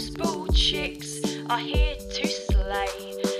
Those bald chicks are here to slay.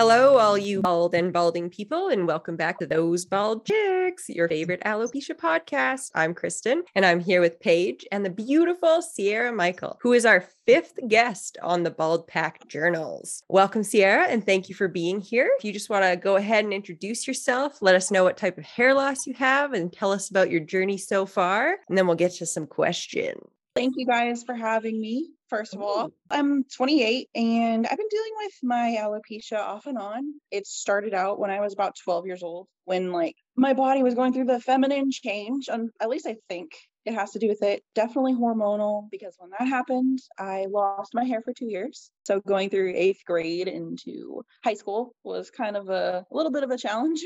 Hello, all you bald and balding people, and welcome back to Those Bald Chicks, your favorite alopecia podcast. I'm Kristen, and I'm here with Paige and the beautiful Sierra Michael, who is our fifth guest on the Bald Pack Journals. Welcome, Sierra, and thank you for being here. If you just want to go ahead and introduce yourself, let us know what type of hair loss you have, and tell us about your journey so far, and then we'll get to some questions. Thank you guys for having me. First of all, oh. I'm 28 and I've been dealing with my alopecia off and on. It started out when I was about 12 years old, when like my body was going through the feminine change. And at least I think it has to do with it. Definitely hormonal, because when that happened, I lost my hair for two years. So going through eighth grade into high school was kind of a, a little bit of a challenge.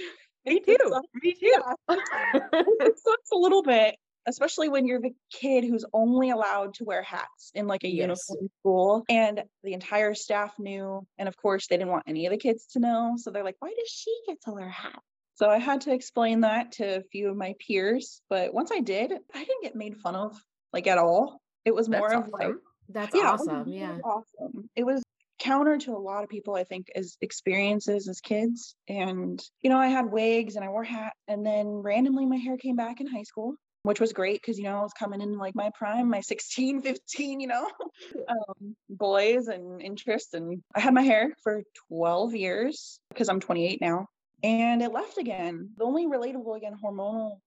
Me too. Me too. it sucks a little bit, especially when you're the kid who's only allowed to wear hats in like a Yes. uniform school. And the entire staff knew. And of course, they didn't want any of the kids to know. So they're like, why does she get to wear hats? So I had to explain that to a few of my peers. But once I did, I didn't get made fun of like at all. It was more That's of like. That's yeah, awesome. Yeah. awesome. It was counter to a lot of people, I think, as experiences as kids. And, you know, I had wigs and I wore hat and then randomly my hair came back in high school, which was great because, you know, I was coming in like my prime, my 16, 15, you know, um, boys and interest. And I had my hair for 12 years because I'm 28 now and it left again. The only relatable again hormonal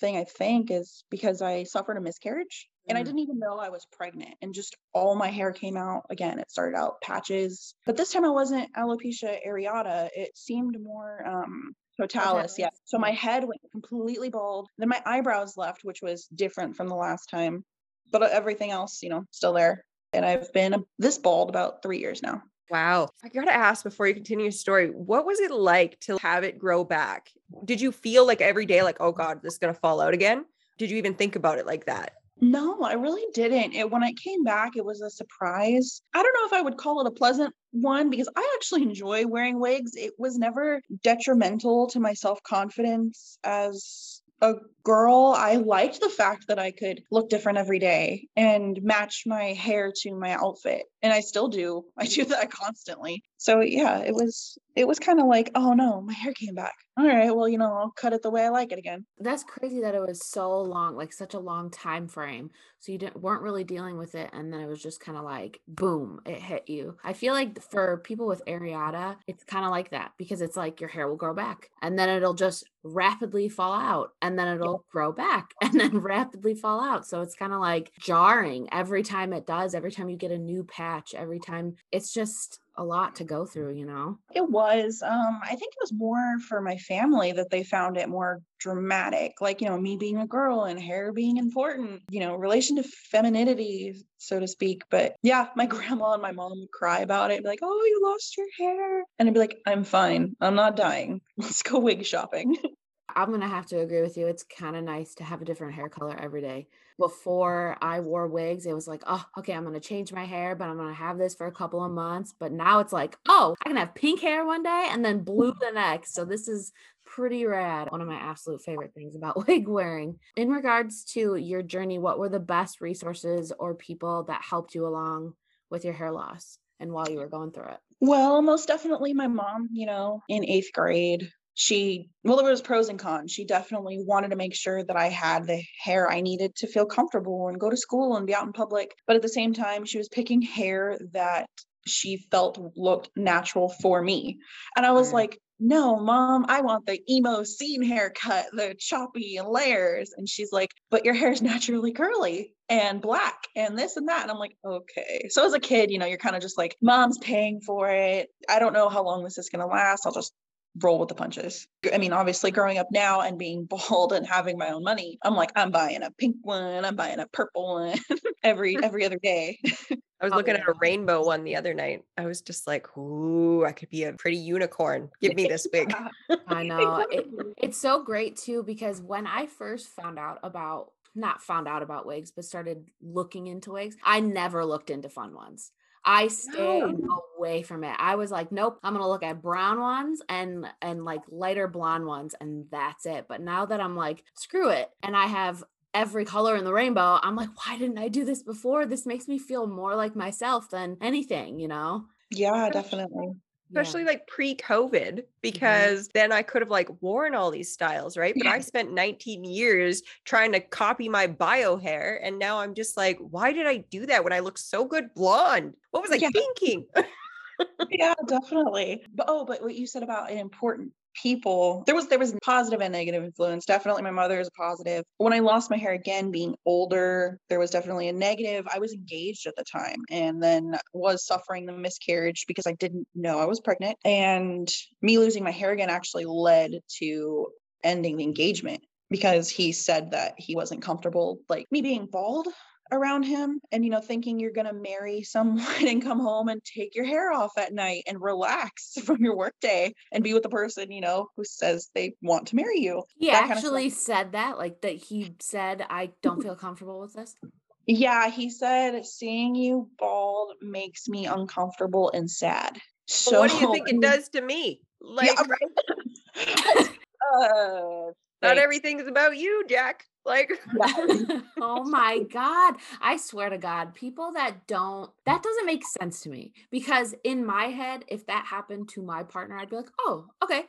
thing I think is because I suffered a miscarriage and I Mm. didn't even know I was pregnant and just all my hair came out again. It started out patches, but this time it wasn't alopecia areata. It seemed more um totalis, yeah. So my head went completely bald. Then my eyebrows left, which was different from the last time, but everything else, you know, still there. And I've been this bald about three years now. Wow. I got to ask before you continue your story, what was it like to have it grow back? Did you feel like every day, like, oh God, this is going to fall out again? Did you even think about it like that? No, I really didn't. It, when I came back, it was a surprise. I don't know if I would call it a pleasant one because I actually enjoy wearing wigs. It was never detrimental to my self confidence as a girl. I liked the fact that I could look different every day and match my hair to my outfit. And I still do. I do that constantly. So yeah, it was it was kind of like, oh no, my hair came back. All right, well, you know, I'll cut it the way I like it again. That's crazy that it was so long, like such a long time frame. So you didn't weren't really dealing with it, and then it was just kind of like boom, it hit you. I feel like for people with areata, it's kind of like that because it's like your hair will grow back, and then it'll just rapidly fall out, and then it'll grow back, and then rapidly fall out. So it's kind of like jarring every time it does. Every time you get a new patch, every time it's just a lot to go through, you know. It was. Um, I think it was more for my family that they found it more dramatic. Like, you know, me being a girl and hair being important, you know, relation to femininity, so to speak. But yeah, my grandma and my mom would cry about it, be like, oh, you lost your hair. And I'd be like, I'm fine. I'm not dying. Let's go wig shopping. I'm gonna have to agree with you. It's kind of nice to have a different hair color every day. Before I wore wigs, it was like, oh, okay, I'm gonna change my hair, but I'm gonna have this for a couple of months. But now it's like, oh, I can have pink hair one day and then blue the next. So this is pretty rad. One of my absolute favorite things about wig wearing. In regards to your journey, what were the best resources or people that helped you along with your hair loss and while you were going through it? Well, most definitely my mom, you know, in eighth grade. She, well, there was pros and cons. She definitely wanted to make sure that I had the hair I needed to feel comfortable and go to school and be out in public. But at the same time, she was picking hair that she felt looked natural for me. And I was like, no, mom, I want the emo scene haircut, the choppy and layers. And she's like, but your hair's naturally curly and black and this and that. And I'm like, okay. So as a kid, you know, you're kind of just like, mom's paying for it. I don't know how long this is going to last. I'll just roll with the punches. I mean, obviously growing up now and being bald and having my own money, I'm like, I'm buying a pink one, I'm buying a purple one every every other day. I was looking at a rainbow one the other night. I was just like, ooh, I could be a pretty unicorn. Give me this wig. I know. It, it's so great too because when I first found out about not found out about wigs, but started looking into wigs, I never looked into fun ones. I stayed No. away from it. I was like, nope, I'm gonna look at brown ones and and like lighter blonde ones, and that's it. But now that I'm like, screw it, and I have every color in the rainbow, I'm like, why didn't I do this before? This makes me feel more like myself than anything, you know? Yeah, definitely. Yeah. especially like pre-COVID, mm-hmm. because then I could have like worn all these styles, right? But I spent 19 years trying to copy my bio hair, and now I'm just like, why did I do that when I look so good blonde? What was I Yeah. thinking? yeah, definitely. But oh, but what you said about an important people, there was there was positive and negative influence. Definitely my mother is a positive. When I lost my hair again, being older, there was definitely a negative. I was engaged at the time and then was suffering the miscarriage because I didn't know I was pregnant. And me losing my hair again actually led to ending the engagement because he said that he wasn't comfortable like me being bald around him and you know thinking you're going to marry someone and come home and take your hair off at night and relax from your workday and be with the person you know who says they want to marry you He that kind of actually said that, like that he said, I don't feel comfortable with this. yeah he said seeing you bald makes me uncomfortable and sad so Well, what do you think it does to me? Like, yeah, right. uh, not thanks. everything's about you, Jack. Like, oh my god. I swear to god people that don't that doesn't make sense to me because in my head if that happened to my partner i'd be like oh okay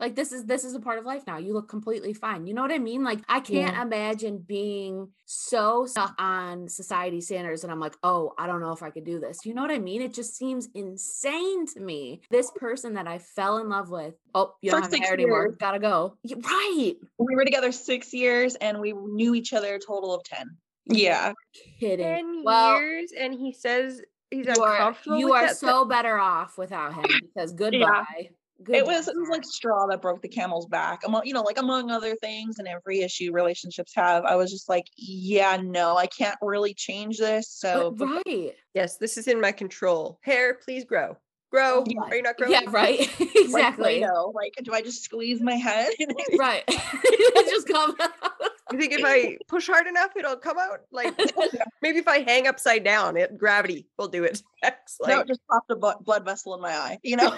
like this is this is a part of life now you look completely fine you know what i mean like i can't Yeah. imagine being so stuck on society standards and i'm like oh i don't know if i could do this you know what i mean it just seems insane to me this person that i fell in love with oh you For don't have hair anymore years. gotta go Y- right we were together six years and we knew each other a total of 10 yeah kidding 10 well years, and he says he's you are uncomfortable. you are that? so better off without him because goodbye. It was it was like straw that broke the camel's back among you know like among other things and every issue relationships have i was just like yeah no i can't really change this so But right. Yes, this is in my control. Hair, please grow. Grow. Yeah. Are you not growing? Yeah, right. exactly. Play-Doh, like do i just squeeze my head right. just come You think if I push hard enough, it'll come out? Like maybe if I hang upside down, it gravity will do it. It's no it just popped a bu- blood vessel in my eye you know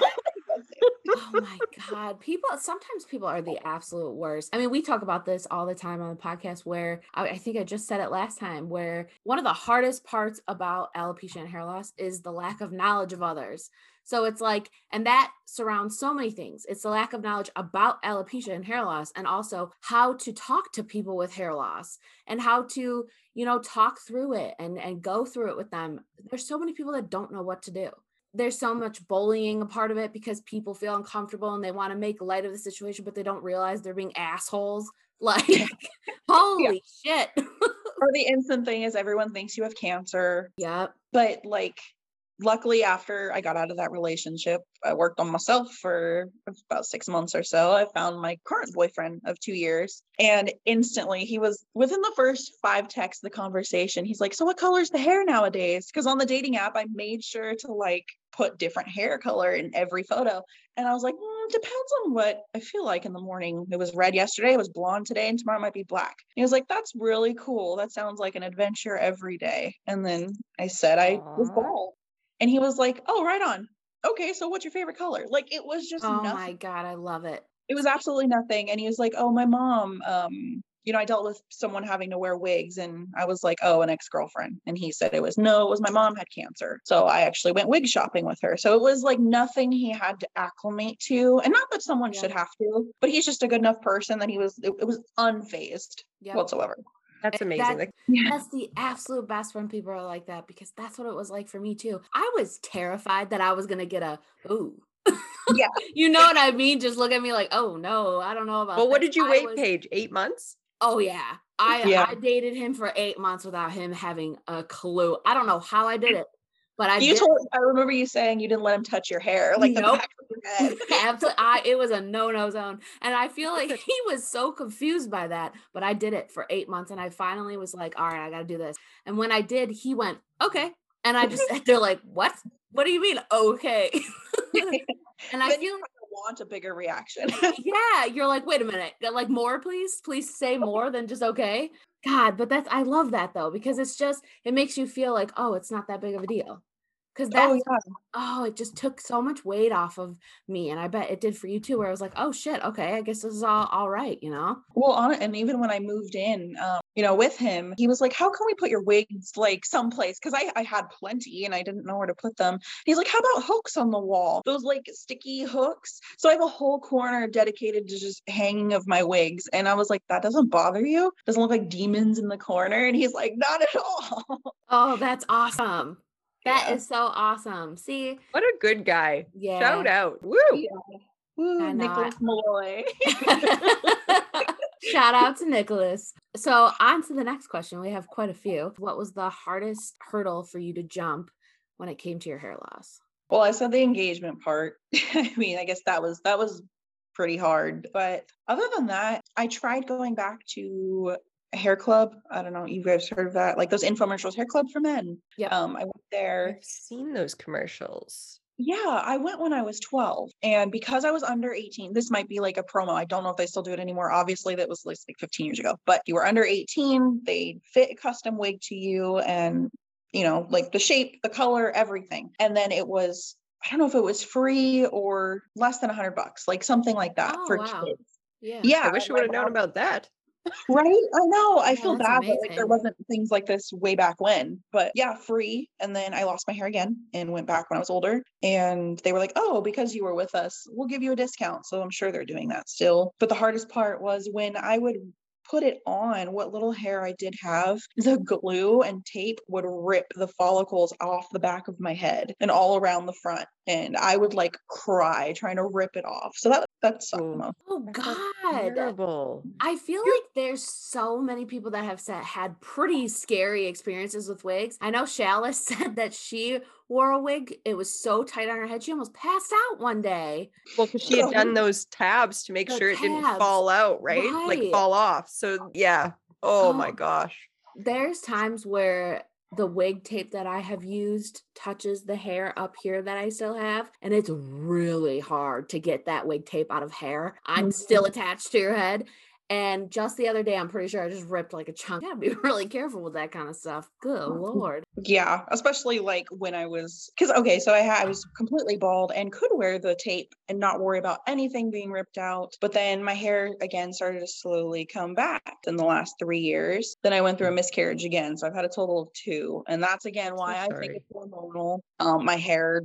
oh my god people sometimes people are the absolute worst. I mean we talk about this all the time on the podcast where I, I think i just said it last time where one of the hardest parts about alopecia and hair loss is the lack of knowledge of others. So it's like and that surrounds so many things. It's the lack of knowledge about alopecia and hair loss and also how to talk to people with hair loss and how to you know talk through it and and go through it with them. There's so many people that don't know what to do there's so much bullying a part of it because people feel uncomfortable and they want to make light of the situation, but they don't realize they're being assholes. Like, holy shit. or the instant thing is everyone thinks you have cancer Yeah. but like luckily after i got out of that relationship i worked on myself for about six months or so i found my current boyfriend of two years and instantly he was within the first five texts of the conversation he's like so what color's the hair nowadays because on the dating app i made sure to like put different hair color in every photo and i was like mm, depends on what i feel like in the morning it was red yesterday it was blonde today and tomorrow might be black he was like that's really cool that sounds like an adventure every day and then i said i was bald and he was like, "Oh, right on. Okay, so what's your favorite color?" Like it was just Oh nothing. my God. I love it. It was absolutely nothing. And he was like, "Oh, my mom. Um, you know, I dealt with someone having to wear wigs, and I was like, oh, an ex girlfriend." And he said it was no, it was my mom had cancer, so I actually went wig shopping with her. So it was like nothing he had to acclimate to, and not that someone should have to, but he's just a good enough person that he was. It, it was unfazed Yep. whatsoever. that's amazing. that- Like, That's the absolute best when people are like that because that's what it was like for me too. I was terrified that I was gonna get a ooh. Yeah. you know what I mean? Just look at me like, oh no, I don't know about well, what did you I wait, was- Paige? Eight months? Oh yeah. I Yeah. I dated him for eight months without him having a clue. I don't know how I did it, but I you did. told. I remember you saying you didn't let him touch your hair, like the Nope. back of your head. Absolutely, I it was a no no zone, and I feel like he was so confused by that. But I did it for eight months, and I finally was like, "All right, I got to do this." And when I did, he went, "Okay," and I just they're like, "What? What do you mean, okay?" and I feel want a bigger reaction. yeah, you're like, wait a minute, like more, please, please say more than just okay. God, but that's I love that though because it's just it makes you feel like, oh, it's not that big of a deal. because that Oh yeah. oh, it just took so much weight off of me. And I bet it did for you too, where I was like, oh shit, okay, I guess this is all all right, you know? Well, on it, and even when I moved in, um, you know, with him, he was like, "How can we put your wigs like someplace?" Because I I had plenty and I didn't know where to put them. He's like, "How about hooks on the wall? Those like sticky hooks." So I have a whole corner dedicated to just hanging of my wigs, and I was like, "That doesn't bother you? Doesn't look like demons in the corner?" And he's like, "Not at all." Oh, that's awesome. That is Yeah. so awesome. See, What a good guy. yeah. Shout out. Woo. Yeah. Woo, Nicholas Malloy. Shout out to Nicholas. So, on to the next question. We have quite a few. What was the hardest hurdle for you to jump when it came to your hair loss? Well, I said the engagement part. I mean, I guess that was that was pretty hard. But other than that, I tried going back to a hair club. I don't know, you guys heard of that? Like those infomercials, hair club for men. Yeah. Um, I went there. I've seen those commercials. Yeah, I went when I was 12. And because I was under 18, this might be like a promo. I don't know if they still do it anymore. Obviously, that was like 15 years ago. But you were under 18, they fit a custom wig to you and, you know, like the shape, the color, everything. And then it was, I don't know if it was free or less than 100 bucks, like something like that Oh, for wow. kids. Yeah. Yeah. I wish I would have known about that. Right? I know. I Yeah, feel bad that like there wasn't things like this way back when. But yeah, free. And then I lost my hair again and went back when I was older. And they were like, "Oh, because you were with us, we'll give you a discount." So I'm sure they're doing that still. But the hardest part was when I would put it on, what little hair I did have, the glue and tape would rip the follicles off the back of my head and all around the front. And I would like cry trying to rip it off. So that that sucked the Ooh. most. Oh, God. Terrible. I feel like there's so many people that have said had pretty scary experiences with wigs. I know Chalice said that she wore a wig. It was so tight on her head, she almost passed out one day. Well, because she had done those tabs to make The sure it didn't fall out, right? Like fall off. So yeah. Oh, my Oh. gosh. There's times where the wig tape that I have used touches the hair up here that I still have, and it's really hard to get that wig tape out of hair. I'm mm. still attached to your head. And just the other day, I'm pretty sure I just ripped like a chunk. Gotta be really careful with that kind of stuff. Good lord. Yeah, especially like when I was because okay, so I had I was completely bald and could wear the tape and not worry about anything being ripped out. But then my hair again started to slowly come back in the last three years. Then I went through a miscarriage again, so I've had a total of two, and that's again why I think it's hormonal. Um, my hair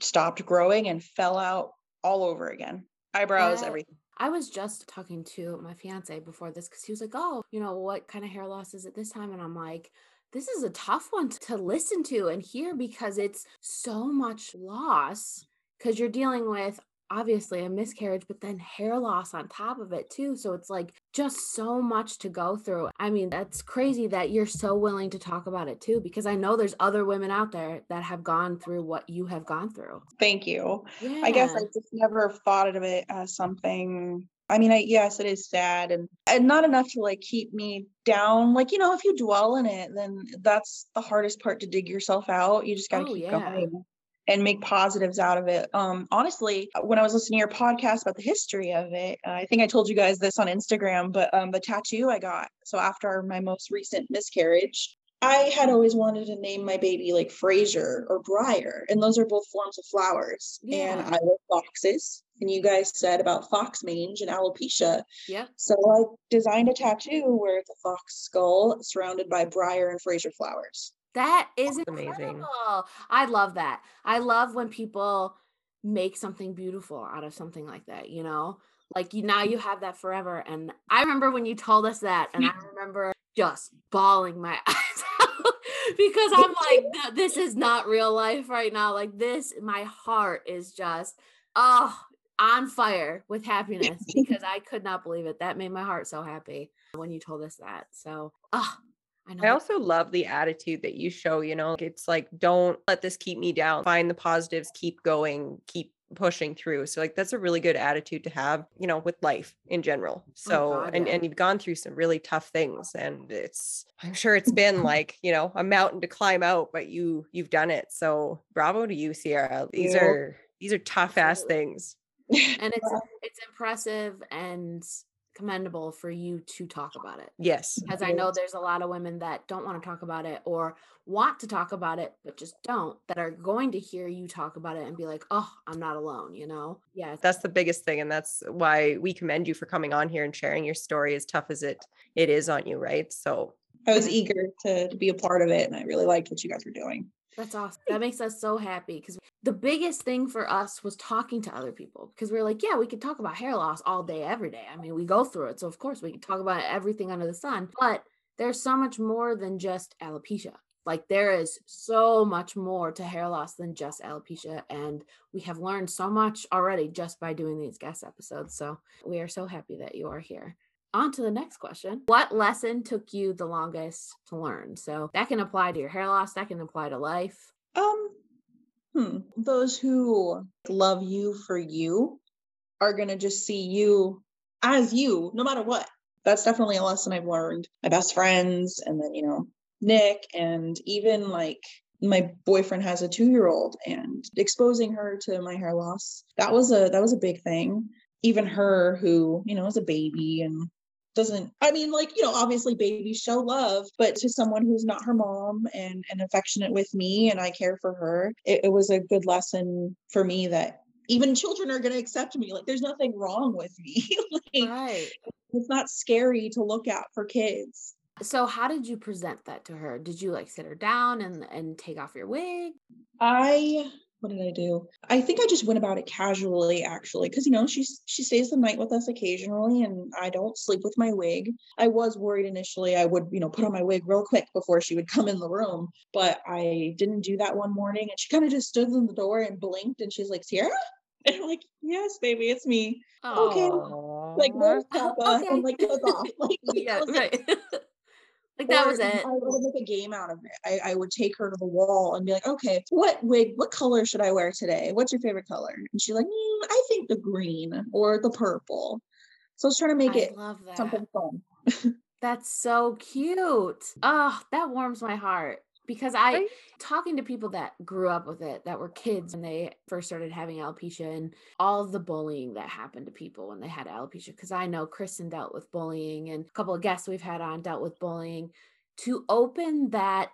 stopped growing and fell out all over again, eyebrows, That- everything. I was just talking to my fiance before this because he was like, Oh, you know, what kind of hair loss is it this time? And I'm like, This is a tough one to listen to and hear because it's so much loss because you're dealing with obviously a miscarriage, but then hair loss on top of it too. So it's like just so much to go through. I mean, that's crazy that you're so willing to talk about it too, because I know there's other women out there that have gone through what you have gone through. Thank you. Yeah. I guess I just never thought of it as something. I mean, I, yes, it is sad and and not enough to like keep me down. Like you know, if you dwell in it, then that's the hardest part to dig yourself out. You just got to Oh, keep yeah. going and make positives out of it. Um, honestly, when I was listening to your podcast about the history of it, uh, I think I told you guys this on Instagram, but um, the tattoo I got. So after my most recent miscarriage. I had always wanted to name my baby like Fraser or Briar, and those are both forms of flowers. Yeah. And I love foxes, and you guys said about fox mange and alopecia. Yeah. So I designed a tattoo where it's a fox skull surrounded by Briar and Fraser flowers. That is That's amazing. I love that. I love when people make something beautiful out of something like that, you know? Like you now you have that forever. And I remember when you told us that, and I remember just bawling my eyes out because I'm like, this is not real life right now. Like this, my heart is just oh on fire with happiness because I could not believe it. That made my heart so happy when you told us that. So oh I I also love the attitude that you show, you know, it's like, don't let this keep me down. Find the positives, keep going, keep pushing through. So like that's a really good attitude to have, you know, with life in general. So God, and yeah. and you've gone through some really tough things and it's I'm sure it's been like, you know, a mountain to climb out, but you you've done it. So bravo to you, Sierra. These you. are these are tough ass things. and it's it's impressive and commendable for you to talk about it Yes. because I know there's a lot of women that don't want to talk about it or want to talk about it but just don't that are going to hear you talk about it and be like, "Oh, I'm not alone," you know? Yeah. That's the biggest thing. And that's why we commend you for coming on here and sharing your story as tough as it it is on you, right? So I was eager to, to be a part of it and I really liked what you guys were doing. That's awesome. That makes us so happy because the biggest thing for us was talking to other people because we are like, yeah, we could talk about hair loss all day, every day. I mean, we go through it. So, of course, we can talk about everything under the sun, but there's so much more than just alopecia. Like, there is so much more to hair loss than just alopecia. And we have learned so much already just by doing these guest episodes. So, we are so happy that you are here on to the next question. What lesson took you the longest to learn? So that can apply to your hair loss, that can apply to life. Um, hmm. Those who love you for you are going to just see you as you, no matter what. That's definitely a lesson I've learned. My best friends, and then, you know, Nick, and even like my boyfriend has a two year old and exposing her to my hair loss that was a that was a big thing even her who you know is a baby and doesn't i mean like you know obviously babies show love but to someone who's not her mom and and affectionate with me and i care for her it, it was a good lesson for me that even children are going to accept me like there's nothing wrong with me like Right. it's not scary to look at for kids So how did you present that to her? Did you like sit her down and and take off your wig? I what did I do? I think I just went about it casually actually cuz you know she's she stays the night with us occasionally and I don't sleep with my wig. I was worried initially I would, you know, put on my wig real quick before she would come in the room, but I didn't do that one morning and she kind of just stood in the door and blinked and she's like, "Sierra?" And I'm like, "Yes, baby, it's me." Okay. Like, where's Papa? Okay. And like took off. Like, yeah, that was it. right. Like that was Or it. I would make a game out of it. I, I would take her to the wall and be like, okay, what wig, what color should I wear today? What's your favorite color? And she's like, "Mm, I think the green or the purple. So I was trying to make I it something fun. That's so cute. Oh, that warms my heart because I Right. talking to people that grew up with it, that were kids when they first started having alopecia and all the bullying that happened to people when they had alopecia. Because I know Kristen dealt with bullying and a couple of guests we've had on dealt with bullying. To open that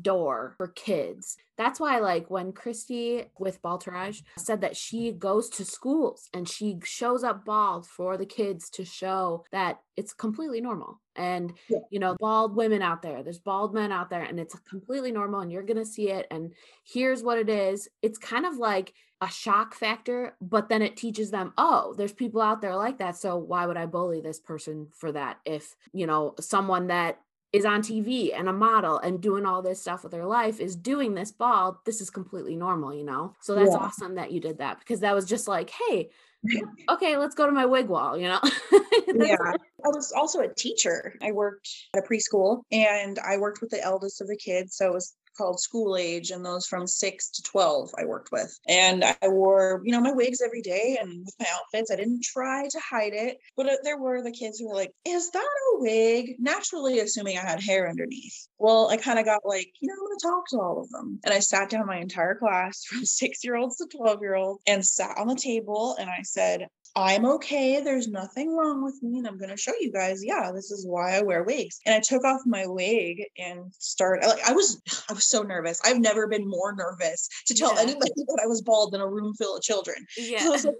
door for kids. That's why, like, when Christy with Balterage said that she goes to schools and she shows up bald for the kids to show that it's completely normal. And, Yeah. you know, bald women out there, there's bald men out there, and it's completely normal, and you're going to see it. And here's what it is it's kind of like a shock factor, but then it teaches them, oh, there's people out there like that. So why would I bully this person for that if, you know, someone that is on TV and a model and doing all this stuff with her life is doing this bald. This is completely normal, you know? So that's Yeah. awesome that you did that because that was just like, hey, okay, let's go to my wig wall, you know? yeah. I was also a teacher. I worked at a preschool and I worked with the eldest of the kids. So it was called school age and those from six to 12 I worked with. And I wore, you know, my wigs every day and with my outfits. I didn't try to hide it, but uh, there were the kids who were like, is that a wig? Naturally assuming I had hair underneath. Well, I kind of got like, you know, I'm going to talk to all of them. And I sat down my entire class from six year olds to 12 year olds and sat on the table and I said, I'm okay. There's nothing wrong with me. And I'm going to show you guys, yeah, this is why I wear wigs. And I took off my wig and started, like, I was, I was so nervous. I've never been more nervous to tell Yeah. anybody that I was bald in a room full of children. So I was like,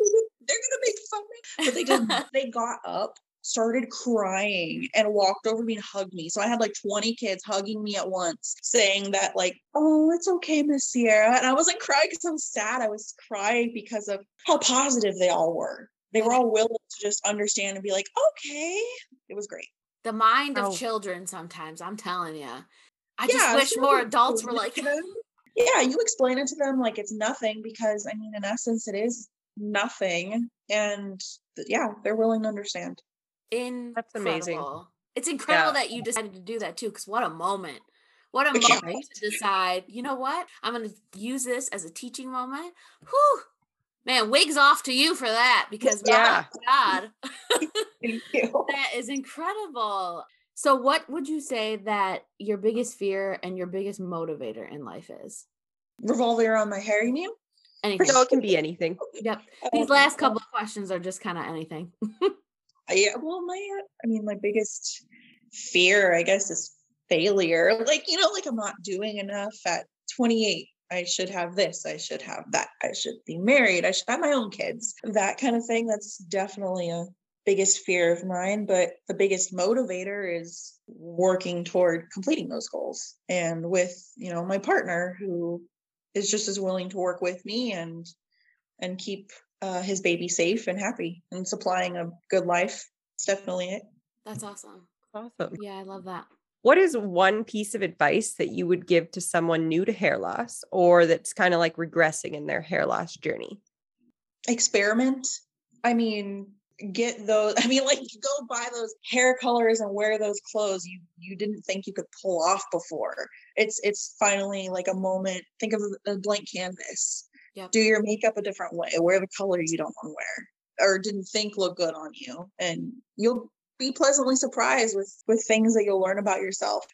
they're going to make fun of me. But they didn't. they got up, started crying, and walked over me and hugged me. So I had like 20 kids hugging me at once, saying that, like, oh, it's okay, Miss Sierra. And I wasn't crying because I'm sad. I was crying because of how positive they all were. They were all willing to just understand and be like, okay. It was great. the mind of Oh. children sometimes, I'm telling you. I just wish so more adults were like, them. yeah, you explain it to them like it's nothing because I mean, in essence, it is nothing. And yeah, they're willing to understand. In That's amazing. It's incredible Yeah. that you decided to do that too, because what a moment. What a Yeah. moment to decide, you know what? I'm going to use this as a teaching moment. Whew. Man, wigs off to you for that because Yeah. my God, that is incredible. So, what would you say that your biggest fear and your biggest motivator in life is? Revolving around my hair, you mean? Anything. So it can be anything. Yep. These Um, last couple of questions are just kind of anything. yeah, well, my I mean, my biggest fear, I guess, is failure. Like, you know, like I'm not doing enough at 28. I should have this. I should have that. I should be married. I should have my own kids. That kind of thing. That's definitely a biggest fear of mine. But the biggest motivator is working toward completing those goals. And with, you know, my partner who is just as willing to work with me and and keep uh, his baby safe and happy and supplying a good life. It's definitely it. That's awesome. Awesome. Yeah, I love that. What is one piece of advice that you would give to someone new to hair loss or that's kind of like regressing in their hair loss journey? Experiment. I mean, get those i mean like go buy those hair colors and wear those clothes you you didn't think you could pull off before it's it's finally like a moment think of a blank canvas Yep. do your makeup a different way wear the color you don't want to wear or didn't think look good on you and you'll be pleasantly surprised with with things that you'll learn about yourself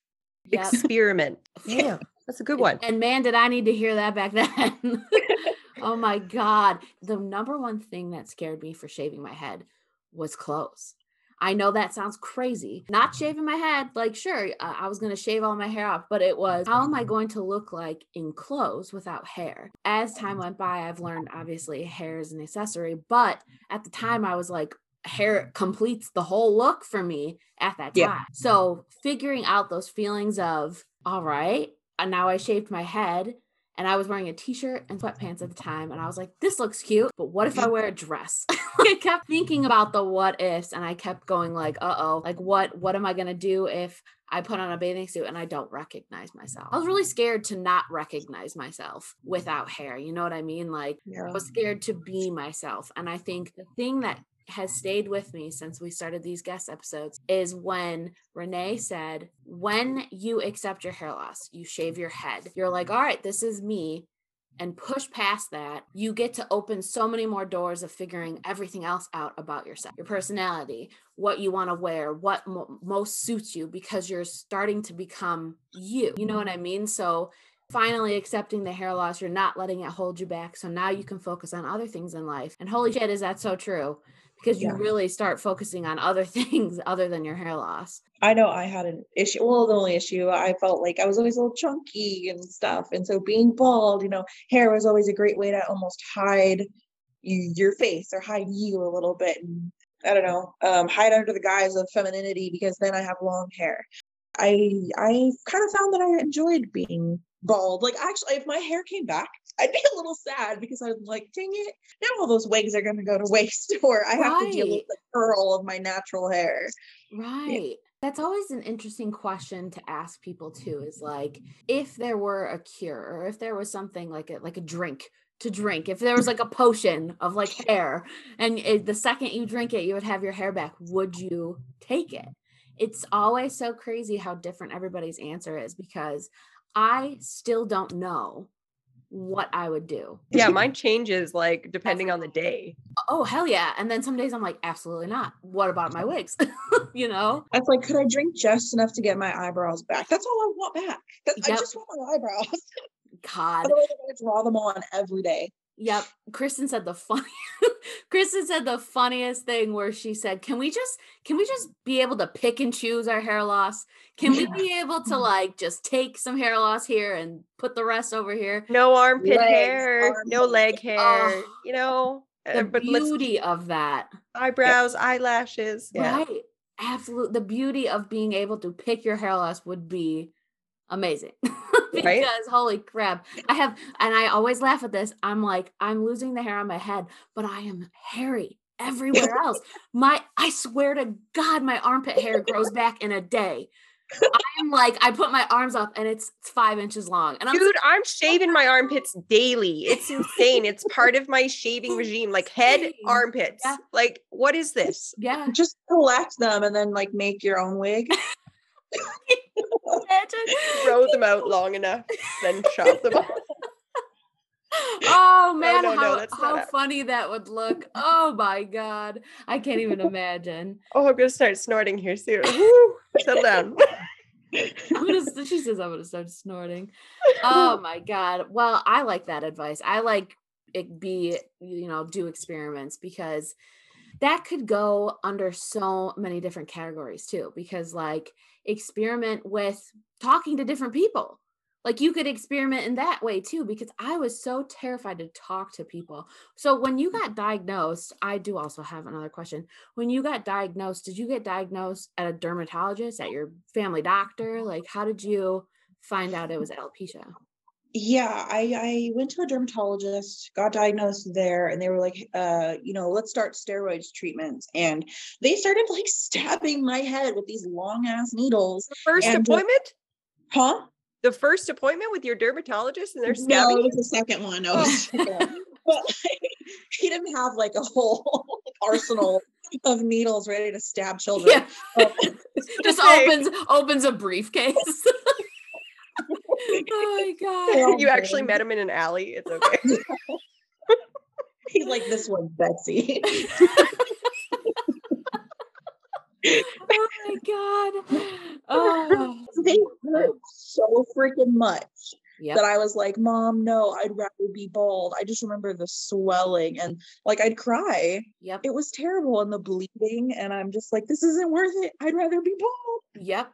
Yep. Experiment. Yeah, that's a good one. And man, did I need to hear that back then. oh my God. The number one thing that scared me for shaving my head was clothes. I know that sounds crazy. Not shaving my head, like, sure, uh, I was going to shave all my hair off, but it was how am I going to look like in clothes without hair? As time went by, I've learned obviously hair is an accessory, but at the time I was like, hair mm-hmm. completes the whole look for me at that time. Yeah. So figuring out those feelings of, all right, and now I shaved my head and I was wearing a t-shirt and sweatpants at the time and I was like this looks cute but what if I mm-hmm. wear a dress I kept thinking mm-hmm. about the what ifs and I kept going like uh-oh like what what am I going to do if I put on a bathing suit and I don't recognize myself? I was really scared to not recognize myself without hair you know what I mean? Like yeah I was scared to be myself. And I think the thing that has stayed with me since we started these guest episodes is when Renee said, when you accept your hair loss, you shave your head, you're like, all right, this is me. And push past that, you get to open so many more doors of figuring everything else out about yourself, your personality, what you want to wear, what mo- most suits you, because you're starting to become you. You know what I mean? So, finally accepting the hair loss, you're not letting it hold you back. So now you can focus on other things in life. And holy shit, is that so true? Because you Yeah. really start focusing on other things other than your hair loss. I know I had an issue. Well, the only issue I felt like I was always a little chunky and stuff. And so being bald, you know, hair was always a great way to almost hide you, your face or hide you a little bit. And I don't know, um, hide under the guise of femininity because then I have long hair. I I kind of found that I enjoyed being bald. Like actually, if my hair came back, I'd be a little sad because I'm like, dang it, now all those wigs are going to go to waste, or I have to deal with the curl of my natural hair. Right. That's always an interesting question to ask people too is like if there were a cure or if there was something like a like a drink to drink if there was like a potion of like hair and it, the second you drink it you would have your hair back would you take it it's always so crazy how different everybody's answer is because i still don't know what i would do Yeah, mine changes like depending on the day. oh hell yeah and then some days i'm like absolutely not what about my wigs you know That's like, could I drink just enough to get my eyebrows back? That's all I want back. That, I just want my eyebrows. god Otherwise, I'm gonna draw them on every day. Yep. Kristen said the funny Kristen said the funniest thing where she said, Can we just can we just be able to pick and choose our hair loss? Can we be able to like just take some hair loss here and put the rest over here? No armpit Legs, hair, no leg hair, Oh. you know. The uh, but beauty of that. eyebrows, eyelashes. Yeah. Right. Absolutely. the beauty of being able to pick your hair loss would be amazing. because Right? holy crap. I have and I always laugh at this. I'm like, I'm losing the hair on my head, but I am hairy everywhere else. My I swear to God, my armpit hair grows back in a day. I'm like, I put my arms up and it's five inches long. And I'm Dude, I'm shaving my armpits daily. It's insane. It's part of my shaving regime, like head, armpits. Yeah. Like, what is this? yeah. Just collect them and then like make your own wig. Throw them out long enough, then chop them off. Oh, oh man, no, no, how, not how funny that would look. Oh my god. I can't even imagine. Oh, I'm gonna start snorting here soon. Woo, settle down. Gonna, she says I'm gonna start snorting. Oh my god. Well, I like that advice. I like it be, you know, do experiments because that could go under so many different categories too, because like experiment with talking to different people. Like you could experiment in that way too, because I was so terrified to talk to people. So when you got diagnosed, I do also have another question. When you got diagnosed, did you get diagnosed at a dermatologist, at your family doctor? Like, how did you find out it was alopecia? Yeah, I, I went to a dermatologist, got diagnosed there, and they were like, uh, you know, let's start steroids treatments. And they started like stabbing my head with these long ass needles. The first And, uh, appointment? Huh? The first appointment with your dermatologist and they're stabbing it you? the second one. No, it was the second one. but he didn't have like a whole arsenal of needles ready to stab children. Yeah. Um, Just opens opens a briefcase. Oh my god. You actually met him in an alley. It's okay. He's like, this one's Betsy. Oh my god. Oh. they hurt so freaking much Yep. that I was like, Mom, no, I'd rather be bald. I just remember the swelling and like I'd cry. Yep. It was terrible and the bleeding. And I'm just like, this isn't worth it. I'd rather be bald. Yep.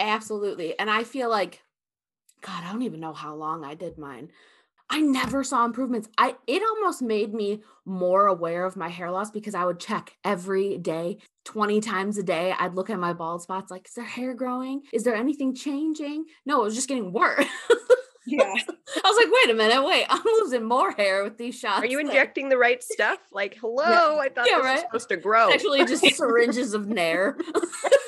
Absolutely. And I feel like God, I don't even know how long I did mine. I never saw improvements. I it almost made me more aware of my hair loss because I would check every day, 20 times a day. I'd look at my bald spots like, is there hair growing? Is there anything changing? No, it was just getting worse. Yeah. I was like, wait a minute, wait, I'm losing more hair with these shots. Are you injecting the right stuff? Like, hello, I thought Yeah, this was supposed to grow. actually just syringes of nair?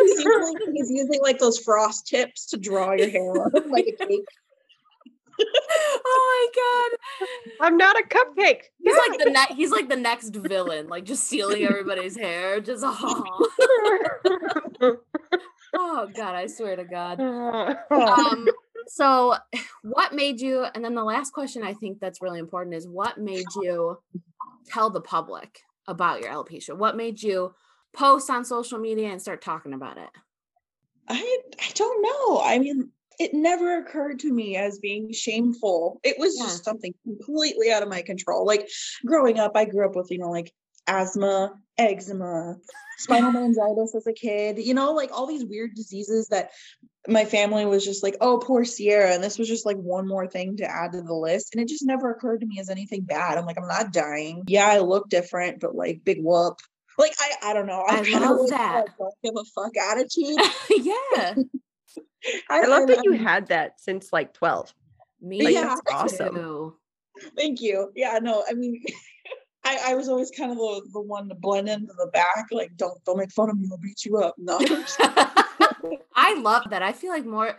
He's using, he's using like those frost tips to draw your hair on like a cake. oh my god. I'm not a cupcake. He's like the ne- he's like the next villain, like just stealing everybody's hair. Just oh, oh god, I swear to God. Um, so what made you and then the last question I think that's really important is what made you tell the public about your alopecia? What made you post on social media and start talking about it? I I don't know. I mean, it never occurred to me as being shameful. It was Yeah. just something completely out of my control. Like growing up, I grew up with, you know, like asthma, eczema, spinal meningitis as a kid, you know, like all these weird diseases that my family was just like, oh, poor Sierra. And this was just like one more thing to add to the list. And it just never occurred to me as anything bad. I'm like, I'm not dying. Yeah, I look different, but like big whoop. Like I, I don't know. I kinda love like that. a Don't give a fuck attitude. yeah. I love that you had that since like 12. Me Like, Yeah. that's awesome. too. Thank you. Yeah, no, I mean, I, I was always kind of the, the one to blend into the back. Like, don't don't make fun of me. I'll beat you up. No, I love that. I feel like more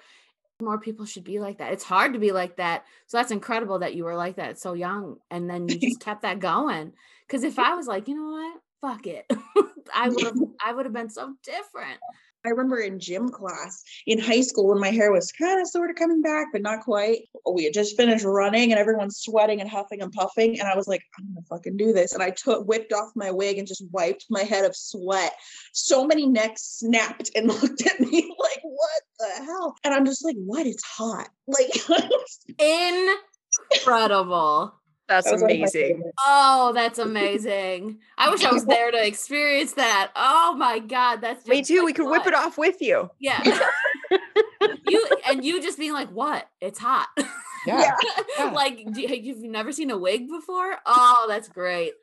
more people should be like that. It's hard to be like that. So that's incredible that you were like that so young and then you just kept that going. Cuz if I was like, you know what? Fuck it. I would have I would have been so different. I remember in gym class in high school when my hair was kind of sort of coming back, but not quite. We had just finished running and everyone's sweating and huffing and puffing. And I was like, I'm gonna fucking do this. And I took whipped off my wig and just wiped my head of sweat. So many necks snapped and looked at me like, what the hell? And I'm just like, what? It's hot. Like Incredible. That's that was one of my amazing. Oh, that's amazing. I wish I was there to experience that. Oh my god, that's Me too. like, we could whip it off with you. Yeah. you and you just being like, "What? It's hot." Yeah. Yeah. like, do you, you've never seen a wig before? Oh, that's great.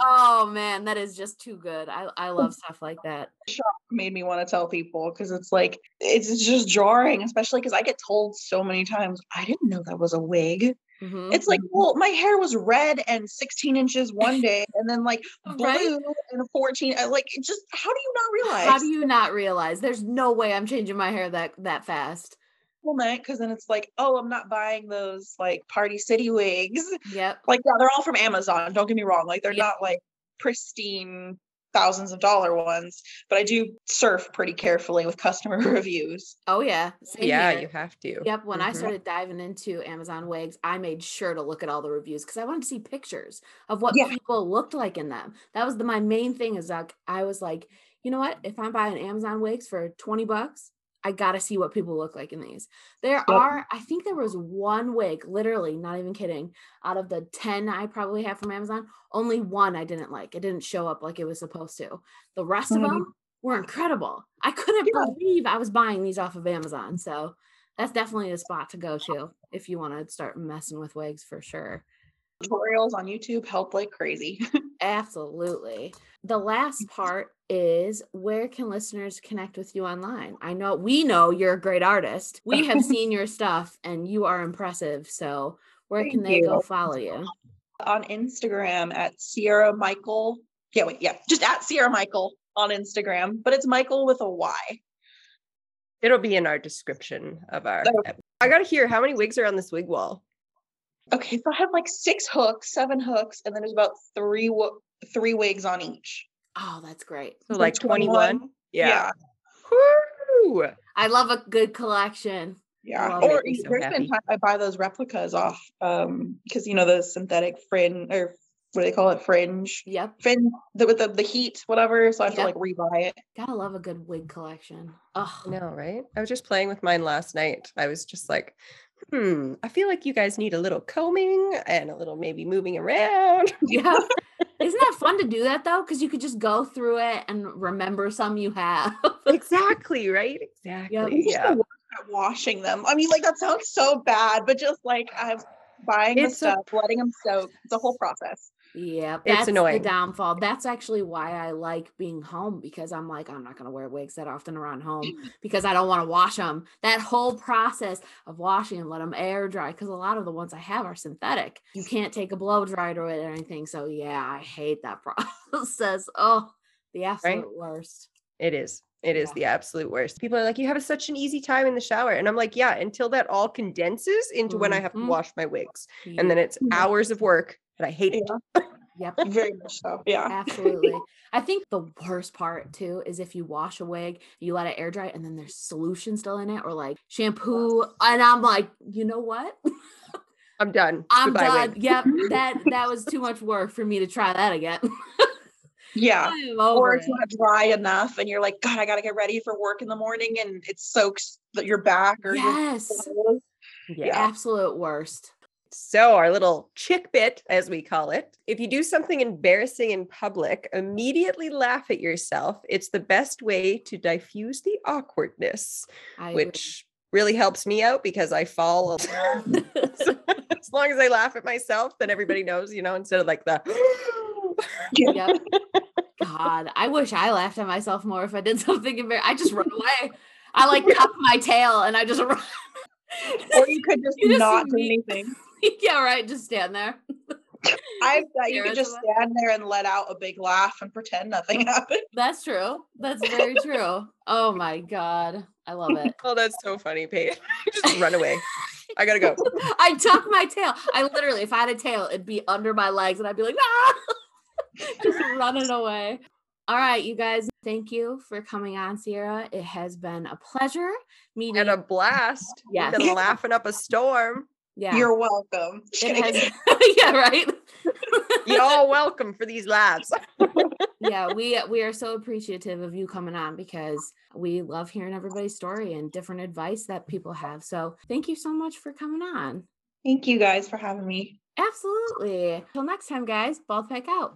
oh man, that is just too good. I I love stuff like that. Shock made me want to tell people because it's like it's it's just jarring, especially because I get told so many times I didn't know that was a wig. Mhm. It's like, well, my hair was red and 16 inches one day, and then like blue Right? and 14. Like, just how do you not realize? How do you not realize? There's no way I'm changing my hair that that fast. Well, night because then it's like, oh, I'm not buying those like Party City wigs. Yep. Like, yeah, they're all from Amazon. Don't get me wrong. Like, they're Yeah. not like pristine thousands of dollar ones, but I do surf pretty carefully with customer reviews. Oh yeah. Same yeah, here. you have to. Yep. When I Mhm. started diving into Amazon wigs, I made sure to look at all the reviews because I wanted to see pictures of what Yeah. people looked like in them. That was the my main thing is like I was like, you know what? If I'm buying Amazon wigs for 20 bucks, I gotta see what people look like in these. There are, I think there was one wig, literally, not even kidding, out of the 10 I probably have from Amazon, only one I didn't like. It didn't show up like it was supposed to. The rest Mhm. of them were incredible. I couldn't Yeah. believe I was buying these off of Amazon. So that's definitely a spot to go to if you want to start messing with wigs for sure. Tutorials on YouTube help like crazy. Absolutely. The last part is where can listeners connect with you online? I know we know you're a great artist. We have seen your stuff and you are impressive. So where can Thank they go follow you? on Instagram at Sierra Michael. Yeah, wait, yeah, just at Sierra Michael on Instagram, but it's Michael with a Y. It'll be in our description of our. Okay. I gotta hear how many wigs are on this wig wall. Okay, so I have like six hooks, seven hooks, and then there's about three wo- three wigs on each. Oh, that's great. So So like 21? 21. Yeah. Woo! I love a good collection. Yeah. Or it. So there's happy. been time I buy those replicas off um because you know the synthetic fringe or what do they call it? Fringe. Yep. Fin the with the, the heat, whatever. So I have Yep. to like rebuy it. Gotta love a good wig collection. Oh, I know, right? I was just playing with mine last night. I was just like, hmm, I feel like you guys need a little combing and a little maybe moving around. yeah. Isn't that fun to do that though? Because you could just go through it and remember some you have. exactly, right? Exactly. Yeah. washing them. I mean, like that sounds so bad, but just like I'm buying the It's a- stuff, letting them soak. It's a whole process. Yeah, It's that's annoying. the downfall. That's actually why I like being home because I'm like, I'm not going to wear wigs that often around home because I don't want to wash them. That whole process of washing them, let them air dry, because a lot of the ones I have are synthetic. You can't take a blow dryer to it or anything. So, yeah, I hate that process. Oh, the absolute worst. It is. It is Yeah. the absolute worst. People are like, you have such an easy time in the shower. And I'm like, yeah, until that all condenses into when I have to Mhm. wash my wigs. And then it's hours of work and I hate it. Yep. Very much so. Yeah. Absolutely. I think the worst part too is if you wash a wig, you let it air dry, and then there's solution still in it, or like shampoo. And I'm like, you know what? I'm done. I'm Goodbye, done. wig. Yep, that that was too much work for me to try that again. Yeah. Or it's it. not dry enough and you're like, God, I gotta get ready for work in the morning and it soaks your back or Yes, clothes. Yeah. absolute worst. So, our little chick bit, as we call it, if you do something embarrassing in public, immediately laugh at yourself. It's the best way to diffuse the awkwardness, I agree. which really helps me out because I fall. a- as long as I laugh at myself, then everybody knows, you know, instead of like the. yep. God, I wish I laughed at myself more if I did something embarrassing. I just run away. I like tuck my tail and I just run. Or you could just, You just not do me- anything. yeah, right. Just stand there. I've uh, you Stare could just someone. stand there and let out a big laugh and pretend nothing happened. That's true. That's very true. Oh my god, I love it. Oh, that's so funny, Paige. Just run away. I gotta go. I tuck my tail. I literally, if I had a tail, it'd be under my legs, and I'd be like, ah! just running away. All right, you guys, thank you for coming on, Sierra. It has been a pleasure meeting. And a blast. Yes. We've been laughing up a storm. Yeah, You're welcome. Just it kidding. has. yeah, right. You're all welcome for these laughs. yeah, we uh, we are so appreciative of you coming on because we love hearing everybody's story and different advice that people have. So thank you so much for coming on. Thank you guys for having me. Absolutely. Till next time, guys. Bald Pack out.